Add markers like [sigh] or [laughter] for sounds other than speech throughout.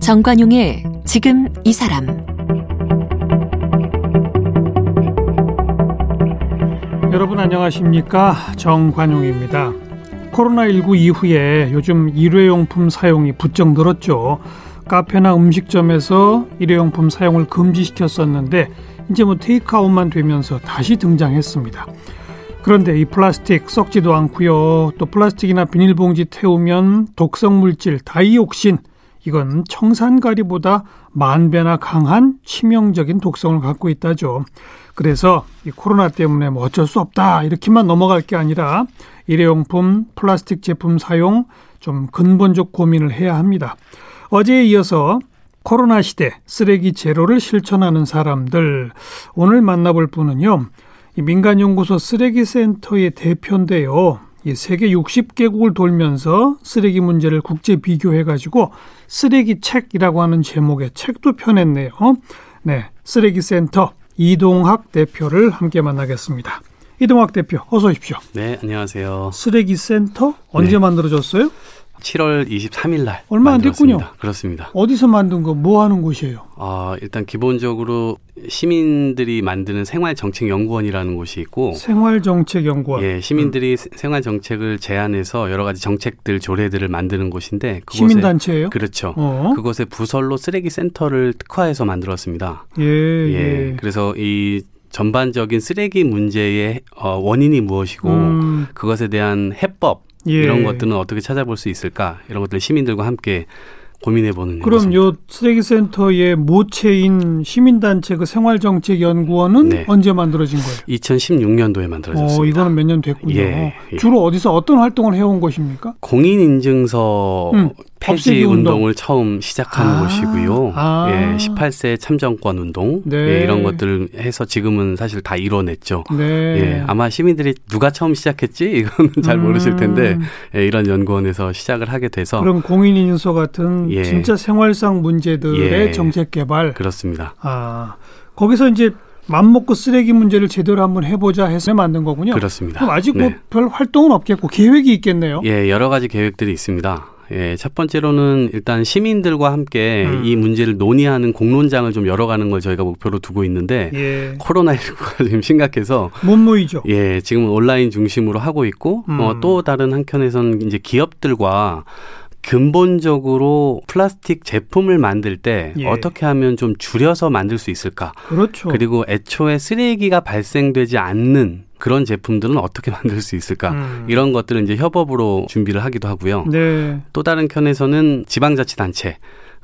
정관용의 지금 이 사람 여러분 안녕하십니까 정관용입니다. 코로나19 이후에 요즘 일회용품 사용이 부쩍 늘었죠. 카페나 음식점에서 일회용품 사용을 금지시켰었는데 이제 뭐 테이크아웃만 되면서 다시 등장했습니다. 그런데 이 플라스틱 썩지도 않고요. 또 플라스틱이나 비닐봉지 태우면 독성 물질 다이옥신 이건 청산가리보다 만 배나 강한 치명적인 독성을 갖고 있다죠. 그래서 이 코로나 때문에 뭐 어쩔 수 없다 이렇게만 넘어갈 게 아니라 일회용품, 플라스틱 제품 사용 좀 근본적 고민을 해야 합니다. 어제에 이어서 코로나 시대 쓰레기 제로를 실천하는 사람들 오늘 만나볼 분은요. 민간연구소 쓰레기센터의 대표인데요. 이 세계 60개국을 돌면서 쓰레기 문제를 국제 비교해 가지고 쓰레기 책이라고 하는 제목의 책도 펴냈네요. 네, 쓰레기 센터 이동학 대표를 함께 만나겠습니다. 이동학 대표, 어서 오십시오. 네, 안녕하세요. 쓰레기 센터 언제 네. 만들어졌어요? 7월 23일 날 얼마 안 됐군요. 그렇습니다. 어디서 만든 거, 뭐 하는 곳이에요? 아, 일단 기본적으로 시민들이 만드는 생활정책연구원이라는 곳이 있고 생활정책연구원. 예, 시민들이 음. 생활정책을 제안해서 여러 가지 정책들 조례들을 만드는 곳인데 그곳에, 시민단체예요? 그렇죠. 어? 그곳에 부설로 쓰레기 센터를 특화해서 만들었습니다. 예, 예. 예. 그래서 이 전반적인 쓰레기 문제의 어, 원인이 무엇이고 음. 그것에 대한 해법 예. 이런 것들은 어떻게 찾아볼 수 있을까 이런 것들 시민들과 함께 고민해보는 그럼 요 쓰레기센터의 모체인 시민단체 그 생활정책연구원은 네. 언제 만들어진 거예요? 2016년도에 만들어졌습니다. 어, 이거는 몇 년 됐군요. 예, 예. 주로 어디서 어떤 활동을 해온 것입니까? 공인인증서 음. 폐지 운동 을 처음 시작한 아, 곳이고요. 아. 예, 18세 참정권 운동 네. 예, 이런 것들을 해서 지금은 사실 다 이뤄냈죠. 네. 예, 아마 시민들이 누가 처음 시작했지 [laughs] 이거는 잘 음. 모르실 텐데 예, 이런 연구원에서 시작을 하게 돼서 그럼 공인인증서 같은 예. 진짜 생활상 문제들의 예. 정책 개발 그렇습니다. 아 거기서 이제 맘먹고 쓰레기 문제를 제대로 한번 해보자 해서 만든 거군요. 그렇습니다. 그럼 아직 뭐 네. 뭐별 활동은 없겠고 계획이 있겠네요. 예, 여러 가지 계획들이 있습니다. 예, 첫 번째로는 일단 시민들과 함께 음. 이 문제를 논의하는 공론장을 좀 열어가는 걸 저희가 목표로 두고 있는데 예. 코로나19가 [laughs] 지금 심각해서 못 모이죠. 예, 지금 온라인 중심으로 하고 있고 음. 어, 또 다른 한켠에서는 이제 기업들과 근본적으로 플라스틱 제품을 만들 때 예. 어떻게 하면 좀 줄여서 만들 수 있을까? 그렇죠. 그리고 애초에 쓰레기가 발생되지 않는 그런 제품들은 어떻게 [laughs] 만들 수 있을까 음. 이런 것들을 이제 협업으로 준비를 하기도 하고요. 네. 또 다른 편에서는 지방자치단체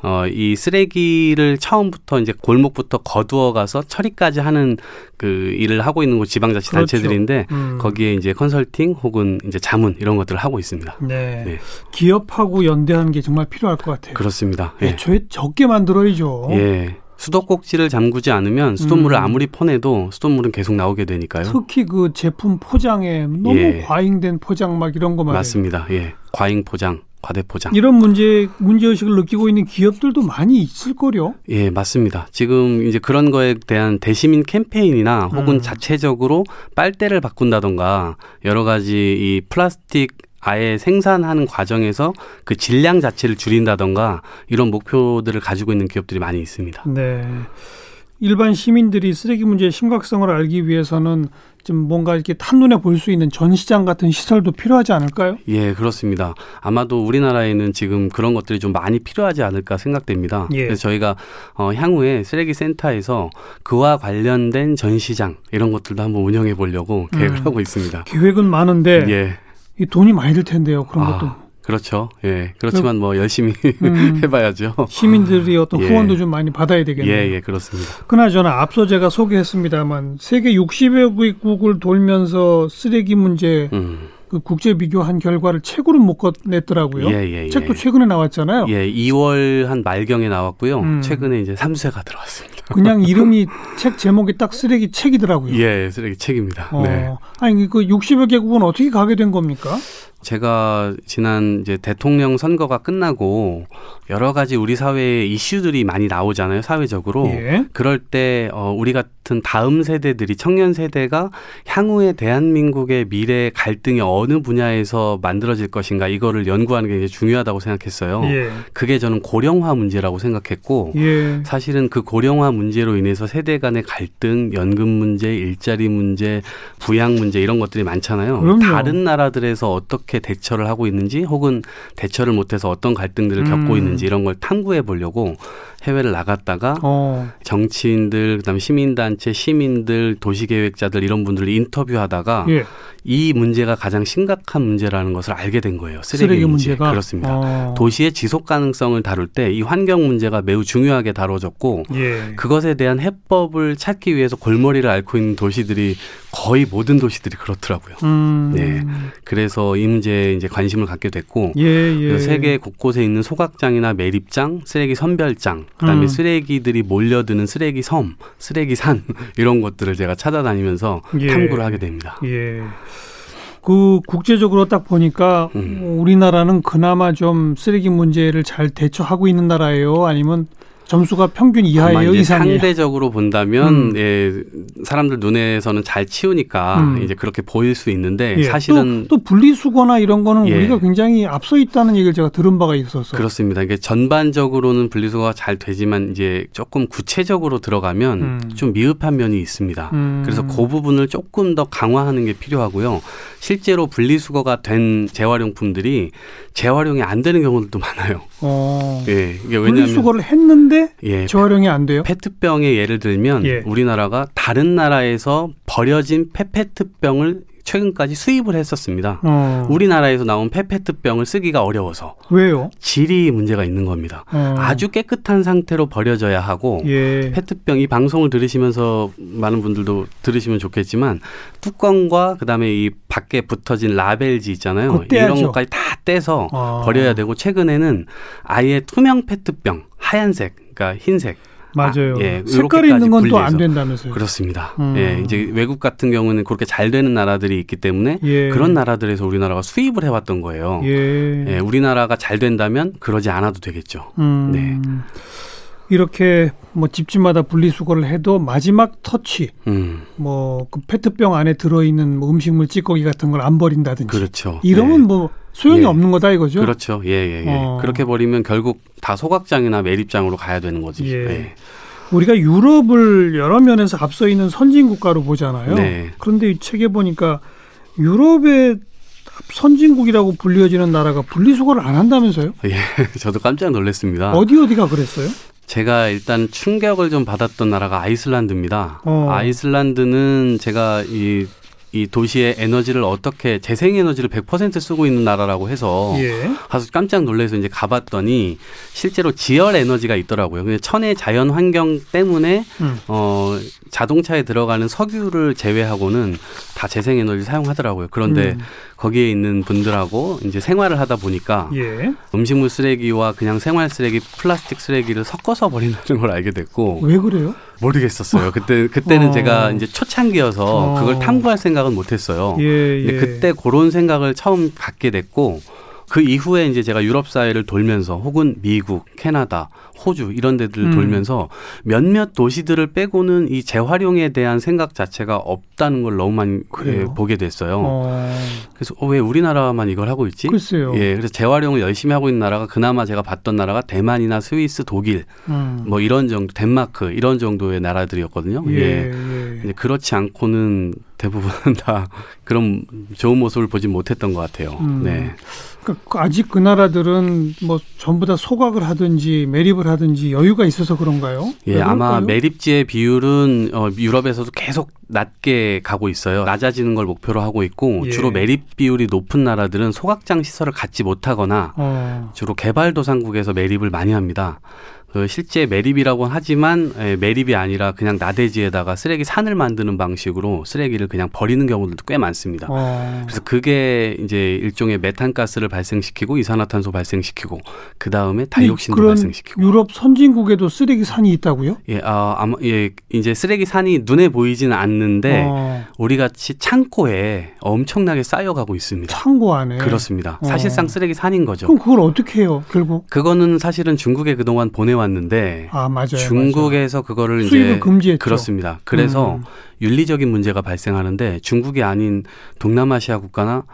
어, 이 쓰레기를 처음부터 이제 골목부터 거두어 가서 처리까지 하는 그 일을 하고 있는 곳 지방자치 그렇죠. 단체들인데 음. 거기에 이제 컨설팅 혹은 이제 자문 이런 것들을 하고 있습니다. 네. 네. 기업하고 연대하는 게 정말 필요할 것 같아요. 그렇습니다. 예. 애초에 적게 만들어야죠. 예. 수도꼭지를 잠그지 않으면 수돗물을 음. 아무리 퍼내도 수돗물은 계속 나오게 되니까요. 특히 그 제품 포장에 너무 예. 과잉된 포장 막 이런 거 말이에요. 맞습니다. 예. 과잉 포장. 과대 포장. 이런 문제 문제 의식을 느끼고 있는 기업들도 많이 있을 거요. 예, 맞습니다. 지금 이제 그런 거에 대한 대시민 캠페인이나 혹은 음. 자체적으로 빨대를 바꾼다던가 여러 가지 이 플라스틱 아예 생산하는 과정에서 그 질량 자체를 줄인다던가 이런 목표들을 가지고 있는 기업들이 많이 있습니다. 네. 일반 시민들이 쓰레기 문제의 심각성을 알기 위해서는 좀 뭔가 이렇게 한눈에 볼 수 있는 전시장 같은 시설도 필요하지 않을까요? 예, 그렇습니다. 아마도 우리나라에는 지금 그런 것들이 좀 많이 필요하지 않을까 생각됩니다. 예. 그래서 저희가 어, 향후에 쓰레기 센터에서 그와 관련된 전시장 이런 것들도 한번 운영해 보려고 계획을 음, 하고 있습니다. 계획은 많은데 예. 이 돈이 많이 들 텐데요. 그런 아, 것도. 그렇죠. 예. 그렇지만 뭐 열심히 음, [laughs] 해봐야죠. 시민들이 어떤 예. 후원도 좀 많이 받아야 되겠네요. 예, 예, 그렇습니다. 그나저나 앞서 제가 소개했습니다만 세계 60여 개국을 돌면서 쓰레기 문제 음. 그 국제 비교한 결과를 책으로 못냈더라고요. 예, 예, 예. 책도 최근에 나왔잖아요. 예, 2월 한 말경에 나왔고요. 음. 최근에 이제 3세가 들어왔습니다. [laughs] 그냥 이름이 책 제목이 딱 쓰레기 책이더라고요. 예, 쓰레기 책입니다. 어. 네. 아니 그 60여 개국은 어떻게 가게 된 겁니까? 제가 지난 이제 대통령 선거가 끝나고 여러 가지 우리 사회의 이슈들이 많이 나오잖아요, 사회적으로. 예. 그럴 때 어, 우리 같은 다음 세대들이 청년 세대가 향후에 대한민국의 미래 갈등이 어느 분야에서 만들어질 것인가 이거를 연구하는 게 중요하다고 생각했어요. 예. 그게 저는 고령화 문제라고 생각했고 예. 사실은 그 고령화 문제로 인해서 세대 간의 갈등, 연금 문제, 일자리 문제, 부양 문제 이런 것들이 많잖아요. 그럼요. 다른 나라들에서 어떻게 대처를 하고 있는지 혹은 대처를 못해서 어떤 갈등들을 음. 겪고 있는지 이런 걸 탐구해 보려고 해외를 나갔다가 어. 정치인들 그다음에 시민단체 시민들 도시계획자들 이런 분들을 인터뷰하다가 예. 이 문제가 가장 심각한 문제라는 것을 알게 된 거예요. 쓰레기, 쓰레기 문제. 문제가 그렇습니다. 어. 도시의 지속 가능성을 다룰 때 이 환경 문제가 매우 중요하게 다뤄졌고 예. 그것에 대한 해법을 찾기 위해서 골머리를 앓고 있는 도시들이 거의 모든 도시들이 그렇더라고요. 음. 네. 그래서 이 문제에 이제 관심을 갖게 됐고 예, 예. 세계 곳곳에 있는 소각장이나 매립장, 쓰레기 선별장, 그다음에 음. 쓰레기들이 몰려드는 쓰레기 섬, 쓰레기 산 [laughs] 이런 것들을 제가 찾아다니면서 예. 탐구를 하게 됩니다. 예. 그 국제적으로 딱 보니까 음. 우리나라는 그나마 좀 쓰레기 문제를 잘 대처하고 있는 나라예요. 아니면 점수가 평균 이하예요, 이상이에요? 상대적으로 본다면 음. 예, 사람들 눈에서는 잘 치우니까 음. 이제 그렇게 보일 수 있는데 예. 사실은 또, 또, 분리수거나 이런 거는 예. 우리가 굉장히 앞서 있다는 얘기를 제가 들은 바가 있었어요. 그렇습니다. 이게 전반적으로는 분리수거가 잘 되지만 이제 조금 구체적으로 들어가면 음. 좀 미흡한 면이 있습니다. 음. 그래서 그 부분을 조금 더 강화하는 게 필요하고요. 실제로 분리수거가 된 재활용품들이 재활용이 안 되는 경우들도 많아요. 어. 예, 이게 왜냐하면 분리수거를 했는데 예, 재활용이 안 돼요. 페트병의 예를 들면 예. 우리나라가 다른 나라에서 버려진 페페트병을 최근까지 수입을 했었습니다. 어. 우리나라에서 나온 페페트병을 쓰기가 어려워서. 왜요? 질이 문제가 있는 겁니다. 어. 아주 깨끗한 상태로 버려져야 하고 예. 페트병 이 방송을 들으시면서 많은 분들도 들으시면 좋겠지만 뚜껑과 그다음에 이 밖에 붙어진 라벨지 있잖아요. 이런 것까지 다 떼서 어. 버려야 되고 최근에는 아예 투명 페트병 하얀색 그러니까 흰색 맞아요. 아, 예, 색깔이 있는 건 또 안 된다면서요. 그렇습니다. 음. 예, 이제 외국 같은 경우는 그렇게 잘 되는 나라들이 있기 때문에 예. 그런 나라들에서 우리나라가 수입을 해왔던 거예요. 예. 예. 우리나라가 잘 된다면 그러지 않아도 되겠죠. 음. 네. 이렇게 뭐 집집마다 분리수거를 해도 마지막 터치, 음. 뭐그 페트병 안에 들어있는 뭐 음식물 찌꺼기 같은 걸 안 버린다든지, 그렇죠. 이러면 네. 뭐 소용이 예. 없는 거다 이거죠. 그렇죠. 예, 예, 예. 어. 그렇게 버리면 결국 다 소각장이나 매립장으로 가야 되는 거지. 예. 예. 우리가 유럽을 여러 면에서 앞서 있는 선진 국가로 보잖아요. 네. 그런데 이 책에 보니까 유럽의 선진국이라고 불려지는 나라가 분리수거를 안 한다면서요? 예, [laughs] 저도 깜짝 놀랐습니다. 어디 어디가 그랬어요? 제가 일단 충격을 좀 받았던 나라가 아이슬란드입니다. 어. 아이슬란드는 제가 이 이 도시의 에너지를 어떻게 재생 에너지를 100% 쓰고 있는 나라라고 해서 예. 가서 깜짝 놀라서 이제 가봤더니 실제로 지열 에너지가 있더라고요. 근데 천의 자연 환경 때문에 음. 어 자동차에 들어가는 석유를 제외하고는 다 재생 에너지 사용하더라고요. 그런데 음. 거기에 있는 분들하고 이제 생활을 하다 보니까 예. 음식물 쓰레기와 그냥 생활 쓰레기, 플라스틱 쓰레기를 섞어서 버린다는 걸 알게 됐고 왜 그래요? 모르겠었어요. 그때 그때는 어. 제가 이제 초창기여서 어. 그걸 탐구할 생각은 못했어요. 예, 예. 그때 그런 생각을 처음 갖게 됐고 그 이후에 이제 제가 유럽 사회를 돌면서 혹은 미국, 캐나다, 호주 이런 데들 음. 돌면서 몇몇 도시들을 빼고는 이 재활용에 대한 생각 자체가 없다는 걸 너무 많이 예, 보게 됐어요. 어. 그래서 어, 왜 우리나라만 이걸 하고 있지? 글쎄요. 예, 그래서 재활용을 열심히 하고 있는 나라가 그나마 제가 봤던 나라가 대만이나 스위스, 독일 음. 뭐 이런 정도, 덴마크 이런 정도의 나라들이었거든요. 예. 예. 예. 그렇지 않고는 대부분 [laughs] 다 그런 좋은 모습을 보지 못했던 것 같아요. 음. 네. 그러니까 아직 그 나라들은 뭐 전부 다 소각을 하든지 매립을 하든지 여유가 있어서 그런가요? 예, 아마 매립지의 비율은 어, 유럽에서도 계속 낮게 가고 있어요. 낮아지는 걸 목표로 하고 있고 예. 주로 매립 비율이 높은 나라들은 소각장 시설을 갖지 못하거나 어. 주로 개발도상국에서 매립을 많이 합니다. 그 실제 매립이라고 하지만 예, 매립이 아니라 그냥 나대지에다가 쓰레기 산을 만드는 방식으로 쓰레기를 그냥 버리는 경우들도 꽤 많습니다. 어. 그래서 그게 이제 일종의 메탄가스를 발생시키고 이산화탄소 발생시키고 그 다음에 다이옥신도 발생시키고. 유럽 선진국에도 쓰레기 산이 있다고요? 예, 아, 아마 예 이제 쓰레기 산이 눈에 보이지는 않는데 어. 우리 같이 창고에 엄청나게 쌓여가고 있습니다. 창고 안에 그렇습니다. 어. 사실상 쓰레기 산인 거죠. 그럼 그걸 어떻게 해요, 결국? 그거는 사실은 중국에 그동안 보내왔는데 아 맞아요. 중국에서 맞아요. 그거를 이제 금지했죠. 그렇습니다. 그래서 음. 윤리적인 문제가 발생하는데 중국이 아닌 동남아시아 국가나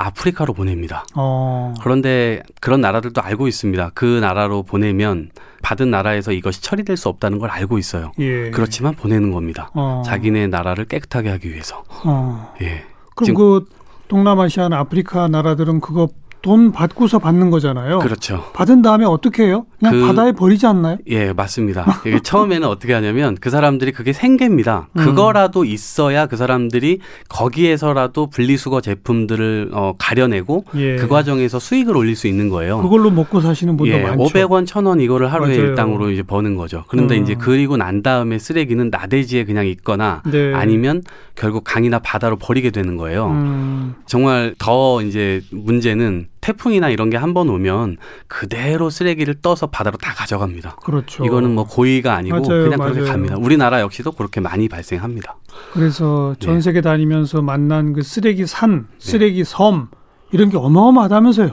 아프리카로 보냅니다. 어. 그런데 그런 나라들도 알고 있습니다. 그 나라로 보내면 받은 나라에서 이것이 처리될 수 없다는 걸 알고 있어요. 예. 그렇지만 보내는 겁니다. 어. 자기네 나라를 깨끗하게 하기 위해서. 어. 예. 그럼 그 동남아시아나 아프리카 나라들은 그거 돈 받고서 받는 거잖아요. 그렇죠. 받은 다음에 어떻게 해요? 그냥 그, 바다에 버리지 않나요? 예, 맞습니다. 이게 처음에는 어떻게 하냐면 그 사람들이 그게 생계입니다. 음. 그거라도 있어야 그 사람들이 거기에서라도 분리수거 제품들을 어, 가려내고 예. 그 과정에서 수익을 올릴 수 있는 거예요. 그걸로 먹고 사시는 분도 예, 많죠. 500원, 1000원 이거를 하루에 맞아요. 일당으로 이제 버는 거죠. 그런데 음. 이제 그리고 난 다음에 쓰레기는 나대지에 그냥 있거나 네. 아니면 결국 강이나 바다로 버리게 되는 거예요. 음. 정말 더 이제 문제는 태풍이나 이런 게 한 번 오면 그대로 쓰레기를 떠서 바다로 다 가져갑니다. 그렇죠. 이거는 뭐 고의가 아니고 맞아요, 그냥 맞아요. 그렇게 갑니다. 우리나라 역시도 그렇게 많이 발생합니다. 그래서 전 네. 세계 다니면서 만난 그 쓰레기 산, 쓰레기 네. 섬 이런 게 어마어마하다면서요.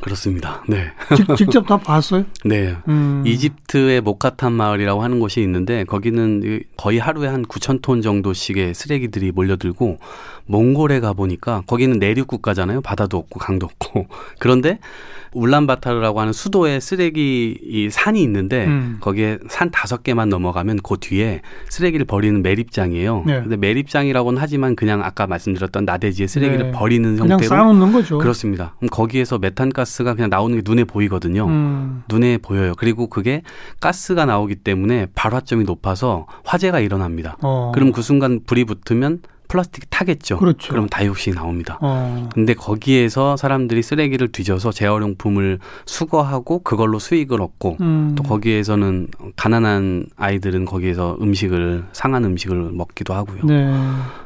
그렇습니다. 네. 직, 접다 봤어요? [laughs] 네. 음. 이집트의 모카탄 마을이라고 하는 곳이 있는데 거기는 거의 하루에 한 9천 톤 정도씩의 쓰레기들이 몰려들고 몽골에 가 보니까 거기는 내륙 국가잖아요. 바다도 없고 강도 없고. [laughs] 그런데 울란바타르라고 하는 수도에 쓰레기 이 산이 있는데 음. 거기에 산 다섯 개만 넘어가면 그 뒤에 쓰레기를 버리는 매립장이에요. 네. 근데 매립장이라고는 하지만 그냥 아까 말씀드렸던 나대지에 쓰레기를 네. 버리는 그냥 형태로 쌓아놓는 거죠. 그렇습니다. 그럼 거기에서 메탄가스가 그냥 나오는 게 눈에 보이거든요. 음. 눈에 보여요. 그리고 그게 가스가 나오기 때문에 발화점이 높아서 화재가 일어납니다. 어. 그럼 그 순간 불이 붙으면 플라스틱이 타겠죠. 그렇죠. 그럼 다이옥신이 나옵니다. 어. 근데 거기에서 사람들이 쓰레기를 뒤져서 재활용품을 수거하고 그걸로 수익을 얻고 음. 또 거기에서는 가난한 아이들은 거기에서 음식을 상한 음식을 먹기도 하고요. 네.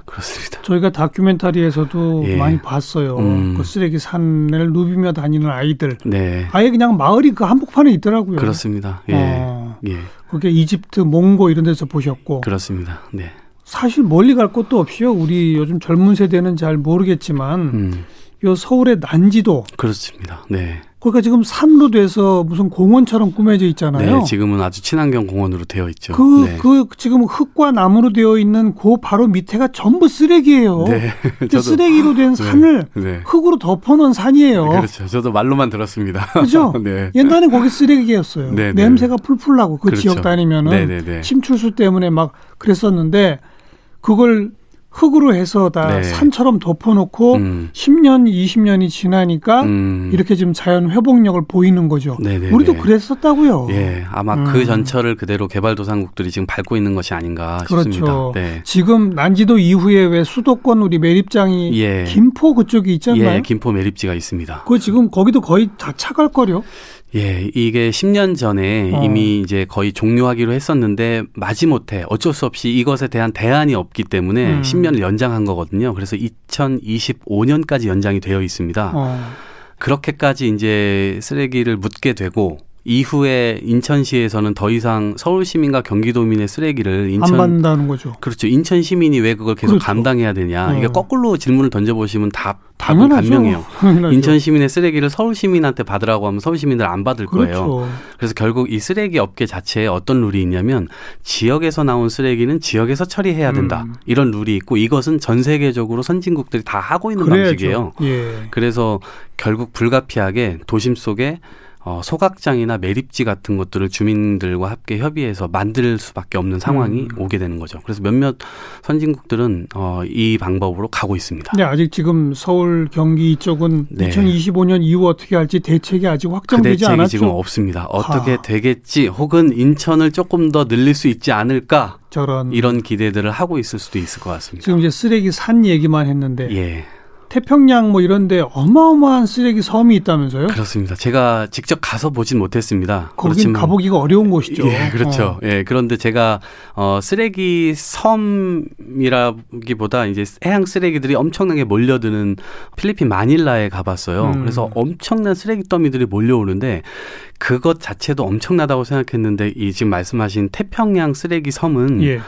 그렇습니다. 저희가 다큐멘터리에서도 예. 많이 봤어요. 음. 그 쓰레기 산을 누비며 다니는 아이들. 네. 아예 그냥 마을이 그 한복판에 있더라고요. 그렇습니다. 예. 어. 예. 그게 이집트, 몽고 이런 데서 보셨고. 그렇습니다. 네. 사실 멀리 갈 곳도 없이요. 우리 요즘 젊은 세대는 잘 모르겠지만 음. 요 서울의 난지도 그렇습니다. 네. 그러니까 지금 산로 돼서 무슨 공원처럼 꾸며져 있잖아요. 네, 지금은 아주 친환경 공원으로 되어 있죠. 그, 네. 그 지금 흙과 나무로 되어 있는 그 바로 밑에가 전부 쓰레기예요. 네. [laughs] 저도, 쓰레기로 된 네. 산을 네. 흙으로 덮어놓은 산이에요. 그렇죠. 저도 말로만 들었습니다. [laughs] 그죠? 네. 옛날에 거기 쓰레기였어요. 네, 네. 냄새가 풀풀 나고 그 그렇죠. 지역 다니면은 침출수 때문에 막 그랬었는데 그걸 흙으로 해서 다 네. 산처럼 덮어놓고 음. 10년, 20년이 지나니까 음. 이렇게 지금 자연 회복력을 보이는 거죠. 네네네. 우리도 그랬었다고요. 예, 아마 음. 그 전철을 그대로 개발도상국들이 지금 밟고 있는 것이 아닌가 그렇죠. 싶습니다. 네. 지금 난지도 이후에 왜 수도권 우리 매립장이 예. 김포 그쪽에 있잖아요. 예, 김포 매립지가 있습니다. 그 지금 거기도 거의 다 차갈 거요. 예, 이게 10년 전에 어. 이미 이제 거의 종료하기로 했었는데 마지못해 어쩔 수 없이 이것에 대한 대안이 없기 때문에 음. 10년을 연장한 거거든요. 그래서 2025년까지 연장이 되어 있습니다. 어. 그렇게까지 이제 쓰레기를 묻게 되고 이후에 인천시에서는 더 이상 서울 시민과 경기도민의 쓰레기를 인천 안 받는다는 거죠. 그렇죠. 인천 시민이 왜 그걸 계속 그렇죠. 감당해야 되냐. 어. 이게 거꾸로 질문을 던져 보시면 답 답은 간명해요. [laughs] 인천 시민의 쓰레기를 서울 시민한테 받으라고 하면 서울 시민들 안 받을 그렇죠. 거예요. 그래서 결국 이 쓰레기 업계 자체에 어떤 룰이 있냐면 지역에서 나온 쓰레기는 지역에서 처리해야 된다. 음. 이런 룰이 있고 이것은 전 세계적으로 선진국들이 다 하고 있는 그래야죠. 방식이에요. 예. 그래서 결국 불가피하게 도심 속에 어, 소각장이나 매립지 같은 것들을 주민들과 함께 협의해서 만들 수밖에 없는 상황이 음. 오게 되는 거죠. 그래서 몇몇 선진국들은 어, 이 방법으로 가고 있습니다. 네, 아직 지금 서울, 경기 이쪽은 네. 2025년 이후 어떻게 할지 대책이 아직 확정되지 그 대책이 않았죠. 지금 없습니다. 어떻게 아. 되겠지, 혹은 인천을 조금 더 늘릴 수 있지 않을까. 저런 이런 기대들을 하고 있을 수도 있을 것 같습니다. 지금 이제 쓰레기 산 얘기만 했는데 예. 태평양 뭐 이런데 어마어마한 쓰레기 섬이 있다면서요? 그렇습니다. 제가 직접 가서 보진 못했습니다. 거긴 가보기가 어려운 곳이죠. 예, 그렇죠. 어. 예, 그런데 제가 어 쓰레기 섬이라기보다 이제 해양 쓰레기들이 엄청나게 몰려드는 필리핀 마닐라에 가봤어요. 음. 그래서 엄청난 쓰레기 더미들이 몰려오는데 그것 자체도 엄청나다고 생각했는데 이 지금 말씀하신 태평양 쓰레기 섬은 예.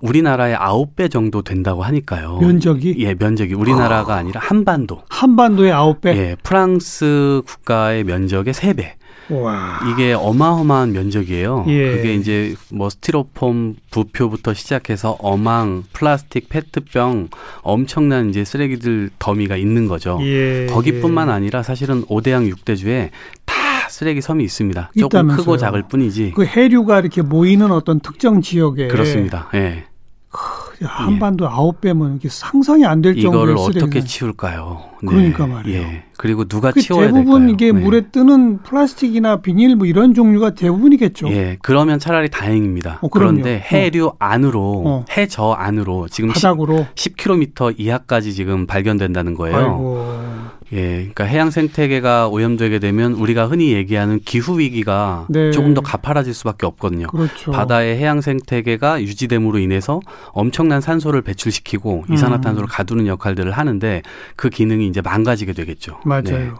우리나라의 아홉 배 정도 된다고 하니까요. 면적이? 예, 면적이 우리나라가 아. 니라 한반도. 한반도의 아홉 배? 예, 프랑스 국가의 면적의 세 배. 와. 이게 어마어마한 면적이에요. 예. 그게 이제 뭐 스티로폼 부표부터 시작해서 어망, 플라스틱, 페트병 엄청난 이제 쓰레기들 더미가 있는 거죠. 예. 거기뿐만 아니라 사실은 오대양 육대주에 다 쓰레기 섬이 있습니다. 조금 있다면서요. 크고 작을 뿐이지. 그 해류가 이렇게 모이는 어떤 특정 지역에 그렇습니다. 예. 한반도 예. 아홉 배면 이게 상상이 안 될 정도의 이거를 어떻게 치울까요? 네. 그러니까 말이에요. 예. 그리고 누가 그 치워야 대부분 될까요? 이게 네. 물에 뜨는 플라스틱이나 비닐 뭐 이런 종류가 대부분이겠죠. 예, 그러면 차라리 다행입니다. 어, 그런데 해류 어. 안으로 어. 해저 안으로 지금 바닥으로 10, 10km 이하까지 지금 발견된다는 거예요. 아이고. 예, 그러니까 해양 생태계가 오염되게 되면 우리가 흔히 얘기하는 기후 위기가 네. 조금 더 가파라질 수밖에 없거든요. 그렇죠. 바다의 해양 생태계가 유지됨으로 인해서 엄청난 산소를 배출시키고 음. 이산화탄소를 가두는 역할들을 하는데 그 기능이 이제 망가지게 되겠죠. 맞아요. 네.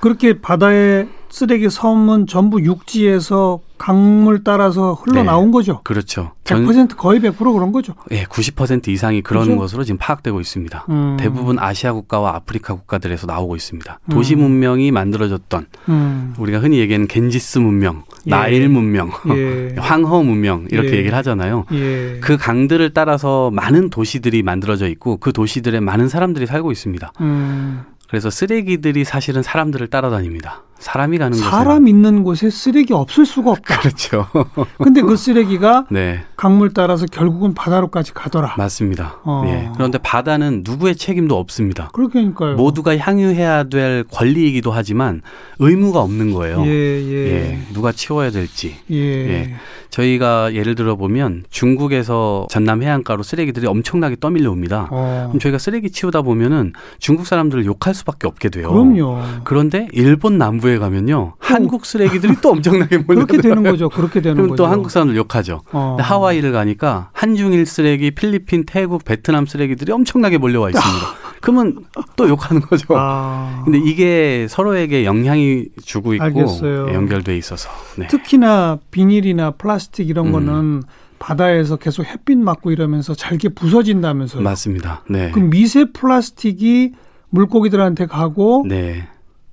그렇게 바다의 쓰레기 섬은 전부 육지에서 강물 따라서 흘러나온 네, 거죠. 그렇죠. 100% 거의 100% 그런 거죠. 예, 90% 이상이 그런 그렇죠? 것으로 지금 파악되고 있습니다. 음. 대부분 아시아 국가와 아프리카 국가들에서 나오고 있습니다. 도시 음. 문명이 만들어졌던 음. 우리가 흔히 얘기하는 겐지스 문명, 예. 나일 문명, 예. [laughs] 황허 문명 이렇게 예. 얘기를 하잖아요. 예. 그 강들을 따라서 많은 도시들이 만들어져 있고 그 도시들에 많은 사람들이 살고 있습니다. 음. 그래서 쓰레기들이 사실은 사람들을 따라다닙니다. 사람이 가는 곳에 사람 있는 곳에 쓰레기 없을 수가 없다. 그렇죠. [laughs] 근데 그 쓰레기가 [laughs] 네. 강물 따라서 결국은 바다로까지 가더라. 맞습니다. 어. 예. 그런데 바다는 누구의 책임도 없습니다. 그러니까요. 모두가 향유해야 될 권리이기도 하지만 의무가 없는 거예요. 예, 예. 예. 누가 치워야 될지. 예. 예. 저희가 예를 들어 보면 중국에서 전남 해안가로 쓰레기들이 엄청나게 떠밀려 옵니다. 어. 그럼 저희가 쓰레기 치우다 보면은 중국 사람들을 욕할 수밖에 없게 돼요. 그럼요. 그런데 일본 남부 정부에 가면요 한국 쓰레기들이 또 엄청나게 몰려 그렇게 되는 거죠. 그렇게 되는 그럼 거죠. 또 한국 사람들 욕하죠. 어. 하와이를 가니까 한중일 쓰레기, 필리핀, 태국, 베트남 쓰레기들이 엄청나게 몰려와 있습니다. [laughs] 그러면 또 욕하는 거죠. 아. 근데 이게 서로에게 영향이 주고 있고 알겠어요. 연결돼 있어서 네. 특히나 비닐이나 플라스틱 이런 음. 거는 바다에서 계속 햇빛 맞고 이러면서 잘게 부서진다면서요. 맞습니다. 네. 그럼 미세 플라스틱이 물고기들한테 가고 네.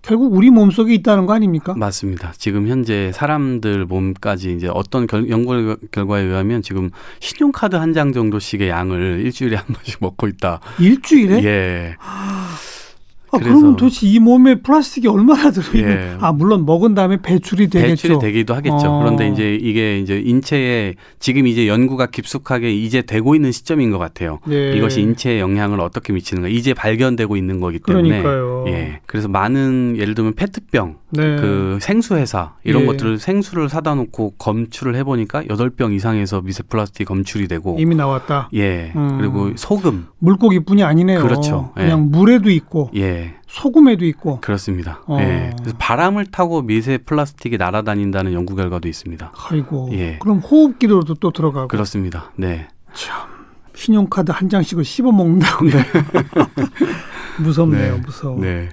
결국 우리 몸 속에 있다는 거 아닙니까? 맞습니다. 지금 현재 사람들 몸까지 이제 어떤 결, 연구 결과에 의하면 지금 신용카드 한 장 정도씩의 양을 일주일에 한 번씩 먹고 있다. 일주일에? 예. 아, 그러면 도대체 이 몸에 플라스틱이 얼마나 들어있는? 예. 아 물론 먹은 다음에 배출이 되겠죠. 배출이 되기도 하겠죠. 어. 그런데 이제 이게 이제 인체에 지금 이제 연구가 깊숙하게 이제 되고 있는 시점인 것 같아요. 예. 이것이 인체에 영향을 어떻게 미치는가 이제 발견되고 있는 거기 때문에. 그러니까요. 예. 그래서 많은 예를 들면 페트병, 네. 그 생수 회사 이런 예. 것들을 생수를 사다 놓고 검출을 해보니까 여덟 병 이상에서 미세 플라스틱 검출이 되고 이미 나왔다. 예. 음. 그리고 소금 물고기뿐이 아니네요. 그렇죠. 그냥 예. 물에도 있고. 예. 소금에도 있고. 그렇습니다. 어. 예. 그래서 바람을 타고 미세 플라스틱이 날아다닌다는 연구 결과도 있습니다. 아이고. 예. 그럼 호흡기로도 또 들어가고. 그렇습니다. 네. 참. 신용카드 한 장씩을 씹어 먹는다고. 네. [laughs] 무섭네요. 네. 무서워. 네.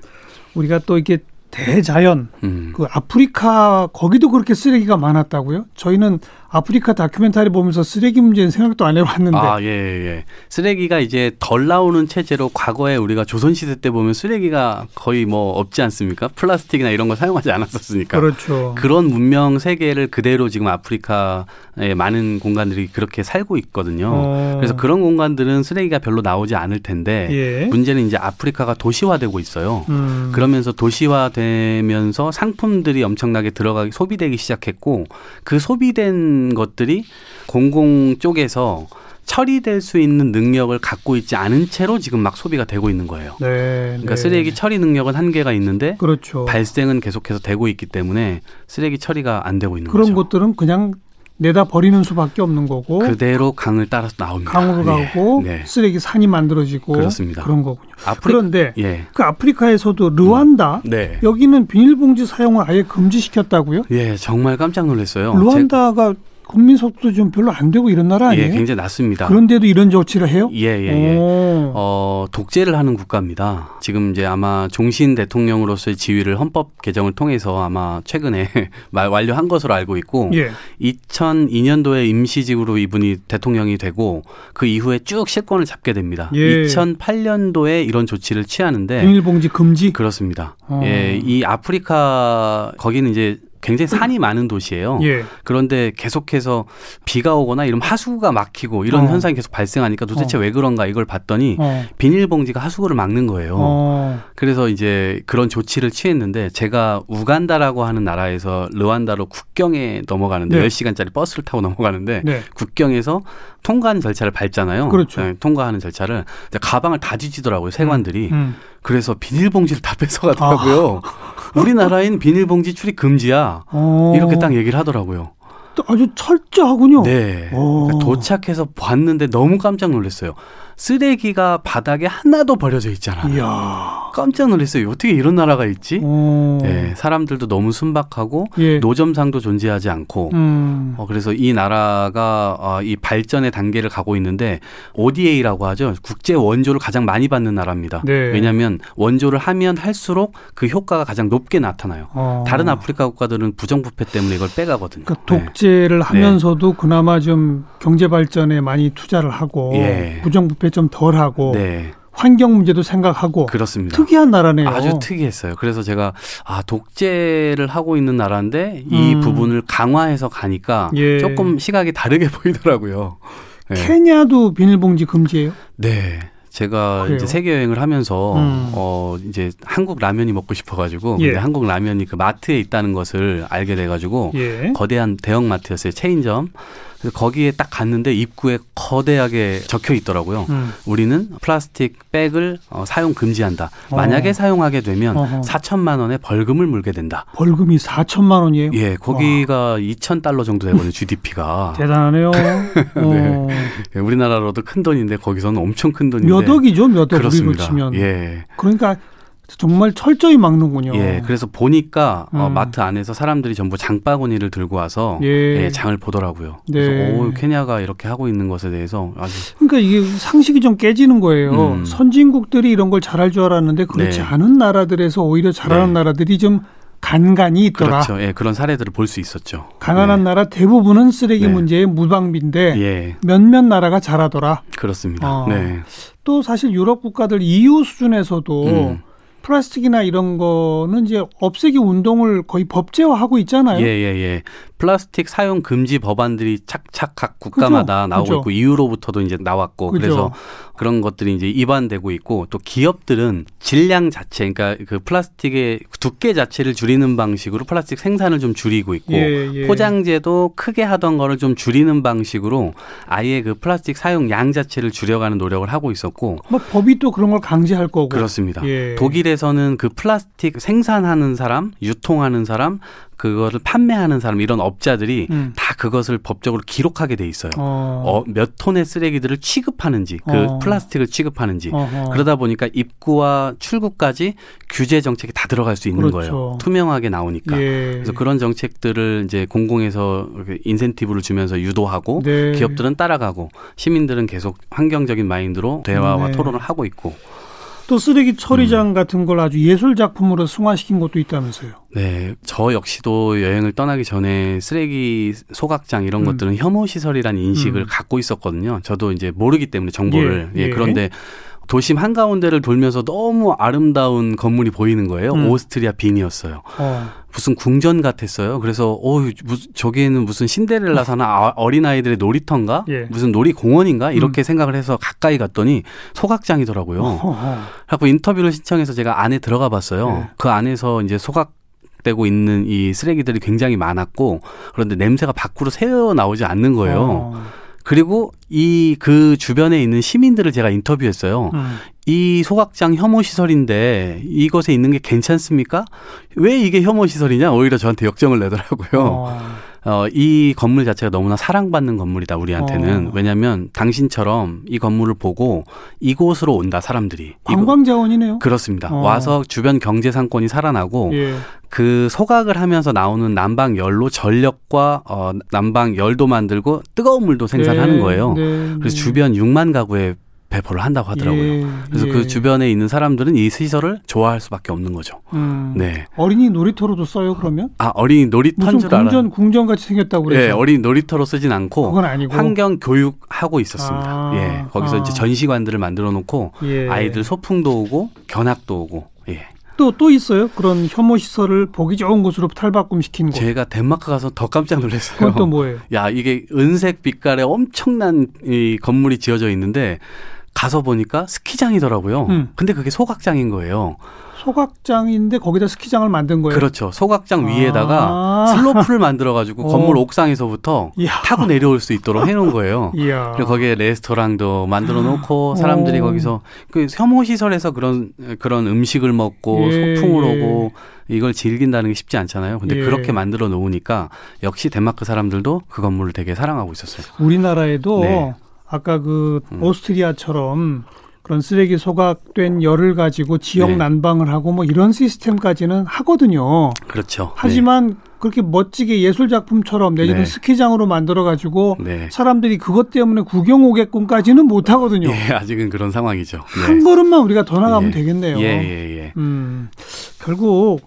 우리가 또 이렇게 대자연, 음. 그 아프리카 거기도 그렇게 쓰레기가 많았다고요? 저희는 아프리카 다큐멘터리 보면서 쓰레기 문제는 생각도 안 해봤는데. 아, 예, 예. 쓰레기가 이제 덜 나오는 체제로 과거에 우리가 조선시대 때 보면 쓰레기가 거의 뭐 없지 않습니까? 플라스틱이나 이런 거 사용하지 않았었으니까. 그렇죠. 그런 문명 세계를 그대로 지금 아프리카의 많은 공간들이 그렇게 살고 있거든요. 어. 그래서 그런 공간들은 쓰레기가 별로 나오지 않을 텐데 예. 문제는 이제 아프리카가 도시화되고 있어요. 음. 그러면서 도시화되면서 상품들이 엄청나게 들어가기 소비되기 시작했고 그 소비된 것들이 공공 쪽에서 처리될 수 있는 능력을 갖고 있지 않은 채로 지금 막 소비가 되고 있는 거예요. 네, 그러니까 네. 쓰레기 처리 능력은 한계가 있는데 그렇죠. 발생은 계속해서 되고 있기 때문에 쓰레기 처리가 안 되고 있는 그런 거죠. 그런 것들은 그냥 내다 버리는 수밖에 없는 거고 그대로 강을 따라서 나옵니다. 강으로 가고 네. 쓰레기 산이 만들어지고 그렇습니다. 그런 거군요. 아프리... 그런데 예. 그 아프리카에서도 르완다 음. 네. 여기는 비닐봉지 사용을 아예 금지시켰다고요? 예, 정말 깜짝 놀랐어요. 르완다가 국민 속도 좀 별로 안 되고 이런 나라 아니에요? 예, 굉장히 낮습니다. 그런데도 이런 조치를 해요? 예, 예, 예. 어, 독재를 하는 국가입니다. 지금 이제 아마 종신 대통령으로서의 지위를 헌법 개정을 통해서 아마 최근에 [laughs] 완료한 것으로 알고 있고 예. 2002년도에 임시직으로 이분이 대통령이 되고 그 이후에 쭉 실권을 잡게 됩니다. 예. 2008년도에 이런 조치를 취하는데 비닐봉지 금지 그렇습니다. 어. 예, 이 아프리카 거기는 이제 굉장히 산이 많은 도시예요. 예. 그런데 계속해서 비가 오거나 이런 하수구가 막히고 이런 어. 현상이 계속 발생하니까 도대체 어. 왜 그런가 이걸 봤더니 어. 비닐봉지가 하수구를 막는 거예요. 어. 그래서 이제 그런 조치를 취했는데 제가 우간다라고 하는 나라에서 르완다로 국경에 넘어가는데 네. 10시간짜리 버스를 타고 넘어가는데 네. 국경에서 통과하는 절차를 밟잖아요. 그렇죠. 네, 통과하는 절차를 가방을 다 뒤지더라고요. 세관들이. 음. 음. 그래서 비닐봉지를 다 [laughs] 뺏어가더라고요. 아. 우리나라엔 비닐봉지 출입 금지야. 어. 이렇게 딱 얘기를 하더라고요. 아주 철저하군요. 네. 그러니까 도착해서 봤는데 너무 깜짝 놀랐어요. 쓰레기가 바닥에 하나도 버려져 있잖아. 이야. 깜짝 놀랐어요. 어떻게 이런 나라가 있지? 오. 네, 사람들도 너무 순박하고 예. 노점상도 존재하지 않고 음. 어, 그래서 이 나라가 어, 이 발전의 단계를 가고 있는데 ODA라고 하죠. 국제 원조를 가장 많이 받는 나라입니다. 네. 왜냐하면 원조를 하면 할수록 그 효과가 가장 높게 나타나요. 어. 다른 아프리카 국가들은 부정부패 때문에 이걸 빼가거든요. 그러니까 독재를 네. 하면서도 그나마 좀 경제 발전에 많이 투자를 하고 예. 부정부패 좀 덜하고 네. 환경 문제도 생각하고 그렇습니다. 특이한 나라네요. 아주 특이했어요. 그래서 제가 아 독재를 하고 있는 나라인데 이 음. 부분을 강화해서 가니까 예. 조금 시각이 다르게 [laughs] 보이더라고요. 네. 케냐도 비닐봉지 금지예요? 네. 제가 그래요? 이제 세계 여행을 하면서 음. 어 이제 한국 라면이 먹고 싶어가지고 예. 근데 한국 라면이 그 마트에 있다는 것을 알게 돼가지고 예. 거대한 대형 마트였어요 체인점. 그래서 거기에 딱 갔는데 입구에 거대하게 적혀 있더라고요. 음. 우리는 플라스틱 백을 어, 사용 금지한다. 어. 만약에 사용하게 되면 어허. 4천만 원의 벌금을 물게 된다. 벌금이 4천만 원이에요? 예, 거기가 와. 2천 달러 정도 되거든요. GDP가. 대단하네요. 네. [laughs] 어. 네. 우리나라로도 큰 돈인데 거기서는 엄청 큰 돈인데. 몇 억이죠, 몇 억. 그렇습니다. 치면. 예. 그러니까 정말 철저히 막는군요. 예, 그래서 보니까 어, 음. 어, 마트 안에서 사람들이 전부 장바구니를 들고 와서 예. 예, 장을 보더라고요. 그래서 네. 오, 케냐가 이렇게 하고 있는 것에 대해서 아주 그러니까 이게 상식이 좀 깨지는 거예요. 음. 선진국들이 이런 걸 잘할 줄 알았는데 그렇지 네. 않은 나라들에서 오히려 잘하는 네. 나라들이 좀 간간이 있더라. 그렇죠. 예, 그런 사례들을 볼 수 있었죠. 가난한 네. 나라 대부분은 쓰레기 네. 문제에 무방비인데 예. 몇몇 나라가 잘하더라. 그렇습니다. 어. 네. 또 사실 유럽 국가들 EU 수준에서도 음. 플라스틱이나 이런 거는 이제 없애기 운동을 거의 법제화하고 있잖아요. 예, 예, 예. 플라스틱 사용 금지 법안들이 착착 각 국가마다 그죠? 나오고 그죠? 있고 이후로부터도 이제 나왔고 그죠? 그래서 그런 것들이 이제 입안되고 있고 또 기업들은 질량 자체 그러니까 그 플라스틱의 두께 자체를 줄이는 방식으로 플라스틱 생산을 좀 줄이고 있고 예, 예. 포장재도 크게 하던 거를 좀 줄이는 방식으로 아예 그 플라스틱 사용 양 자체를 줄여가는 노력을 하고 있었고 뭐 법이 또 그런 걸 강제할 거고 그렇습니다. 예. 독일에서는 그 플라스틱 생산하는 사람, 유통하는 사람 그거를 판매하는 사람 이런 업자들이 음. 다 그것을 법적으로 기록하게 돼 있어요. 어. 어, 몇 톤의 쓰레기들을 취급하는지 그 어. 플라스틱을 취급하는지 어허. 그러다 보니까 입구와 출구까지 규제 정책이 다 들어갈 수 있는 그렇죠. 거예요. 투명하게 나오니까. 예. 그래서 그런 정책들을 이제 공공에서 인센티브를 주면서 유도하고 네. 기업들은 따라가고 시민들은 계속 환경적인 마인드로 대화와 네. 토론을 하고 있고 또 쓰레기 처리장 음. 같은 걸 아주 예술 작품으로 승화시킨 것도 있다면서요. 네, 저 역시도 여행을 떠나기 전에 쓰레기 소각장 이런 음. 것들은 혐오 시설이라는 인식을 음. 갖고 있었거든요. 저도 이제 모르기 때문에 정보를 예, 예. 예 그런데 도심 한가운데를 돌면서 너무 아름다운 건물이 보이는 거예요. 음. 오스트리아 빈이었어요. 어. 무슨 궁전 같았어요. 그래서 어 저기에는 무슨 신데렐라 사나 아, 어린 아이들의 놀이터인가 예. 무슨 놀이공원인가 이렇게 음. 생각을 해서 가까이 갔더니 소각장이더라고요. 그래서 인터뷰를 신청해서 제가 안에 들어가 봤어요. 예. 그 안에서 이제 소각 되고 있는 이 쓰레기들이 굉장히 많았고 그런데 냄새가 밖으로 새어 나오지 않는 거예요. 어. 그리고 이 그 주변에 있는 시민들을 제가 인터뷰했어요. 음. 이 소각장 혐오 시설인데 이것에 있는 게 괜찮습니까? 왜 이게 혐오 시설이냐? 오히려 저한테 역정을 내더라고요. 어. 어, 이 건물 자체가 너무나 사랑받는 건물이다 우리한테는 어. 왜냐하면 당신처럼 이 건물을 보고 이곳으로 온다 사람들이 관광 자원이네요. 그렇습니다. 어. 와서 주변 경제 상권이 살아나고 예. 그 소각을 하면서 나오는 난방 열로 전력과 어, 난방 열도 만들고 뜨거운 물도 생산하는 네. 거예요. 네. 그래서 네. 주변 6만 가구에 배포를 한다고 하더라고요. 예, 그래서 그 예. 그 주변에 있는 사람들은 이 시설을 좋아할 수밖에 없는 거죠. 음, 네. 어린이 놀이터로도 써요 그러면? 아 어린이 놀이터인 줄 알아요. 궁전 궁전 같이 생겼다고 그래서. 예, 어린이 놀이터로 쓰진 않고 그건 아니고 환경 교육하고 있었습니다. 아, 예, 거기서 아. 이제 전시관들을 만들어 놓고 예. 아이들 소풍도 오고 견학도 오고 예. 또, 또 있어요? 그런 혐오 시설을 보기 좋은 곳으로 탈바꿈 시킨 곳. 제가 덴마크 가서 더 깜짝 놀랐어요. 그건 또 뭐예요? [laughs] 야, 이게 은색 빛깔의 엄청난 이 건물이 지어져 있는데 가서 보니까 스키장이더라고요. 음. 근데 그게 소각장인 거예요. 소각장인데 거기다 스키장을 만든 거예요. 그렇죠. 소각장 위에다가 아~ 슬로프를 만들어 가지고 [laughs] 어. 건물 옥상에서부터 이야. 타고 내려올 수 있도록 해 놓은 거예요. 그리고 거기에 레스토랑도 만들어 놓고 사람들이 어. 거기서 그 혐오 시설에서 그런 그런 음식을 먹고 예, 소풍을 예. 오고 이걸 즐긴다는 게 쉽지 않잖아요. 근데 예. 그렇게 만들어 놓으니까 역시 덴마크 사람들도 그 건물을 되게 사랑하고 있었어요. 우리나라에도 네. 아까 그 음. 오스트리아처럼 그런 쓰레기 소각된 열을 가지고 지역 네. 난방을 하고 뭐 이런 시스템까지는 하거든요. 그렇죠. 하지만 네. 그렇게 멋지게 예술 작품처럼 내지는 네. 스키장으로 만들어 가지고 네. 사람들이 그것 때문에 구경 오게끔까지는 못 하거든요. 예, 아직은 그런 상황이죠. 네. 한 걸음만 우리가 더 나가면 예. 되겠네요. 예, 예, 예. 음, 결국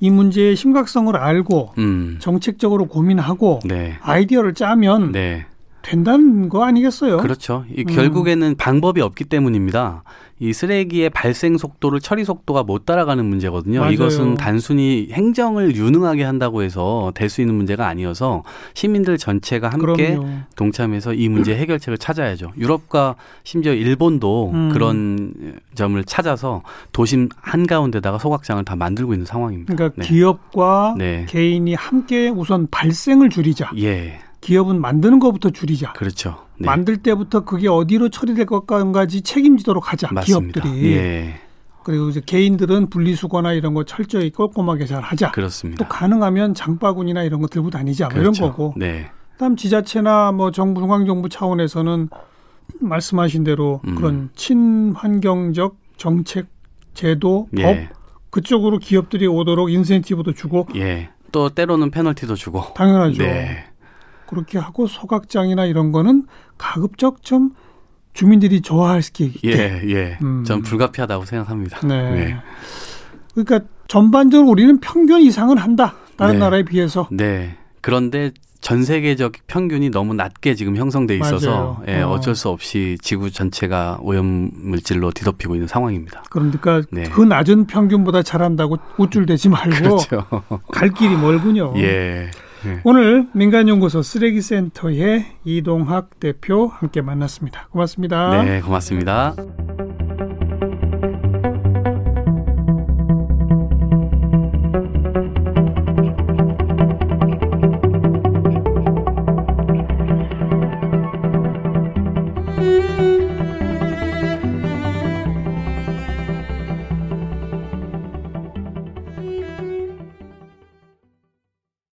이 문제의 심각성을 알고 음. 정책적으로 고민하고 네. 아이디어를 짜면 네. 된다는 거 아니겠어요? 그렇죠. 이 음. 결국에는 방법이 없기 때문입니다. 이 쓰레기의 발생 속도를 처리 속도가 못 따라가는 문제거든요. 맞아요. 이것은 단순히 행정을 유능하게 한다고 해서 될 수 있는 문제가 아니어서 시민들 전체가 함께 그럼요. 동참해서 이 문제 해결책을 찾아야죠. 유럽과 심지어 일본도 음. 그런 점을 찾아서 도심 한가운데다가 소각장을 다 만들고 있는 상황입니다. 그러니까 네. 기업과 네. 개인이 함께 우선 발생을 줄이자. 예. 기업은 만드는 것부터 줄이자. 그렇죠. 네. 만들 때부터 그게 어디로 처리될 것까지 책임지도록 하자. 맞습니다. 기업들이. 예. 그리고 이제 개인들은 분리수거나 이런 거 철저히 꼼꼼하게 잘 하자. 그렇습니다. 또 가능하면 장바구니나 이런 거 들고 다니자. 뭐 그렇죠. 이런 거고. 네. 그다음 지자체나 뭐 정부 중앙정부 차원에서는 말씀하신 대로 음. 그런 친환경적 정책, 제도, 예. 법 그쪽으로 기업들이 오도록 인센티브도 주고. 예. 또 때로는 페널티도 주고. 당연하죠. 네. 그렇게 하고 소각장이나 이런 거는 가급적 좀 주민들이 좋아할 수 있게. 예, 예. 음. 전 불가피하다고 생각합니다. 네. 네. 그러니까 전반적으로 우리는 평균 이상은 한다. 다른 네. 나라에 비해서. 네. 그런데 전 세계적 평균이 너무 낮게 지금 형성돼 있어서 예, 어. 어쩔 수 없이 지구 전체가 오염 물질로 뒤덮이고 있는 상황입니다. 그러니까 네. 그 낮은 평균보다 잘한다고 우쭐대지 말고 [laughs] 그렇죠. 갈 길이 멀군요. 예. 네. 오늘 민간연구소 쓰레기센터의 이동학 대표 함께 만났습니다. 고맙습니다. 네, 고맙습니다.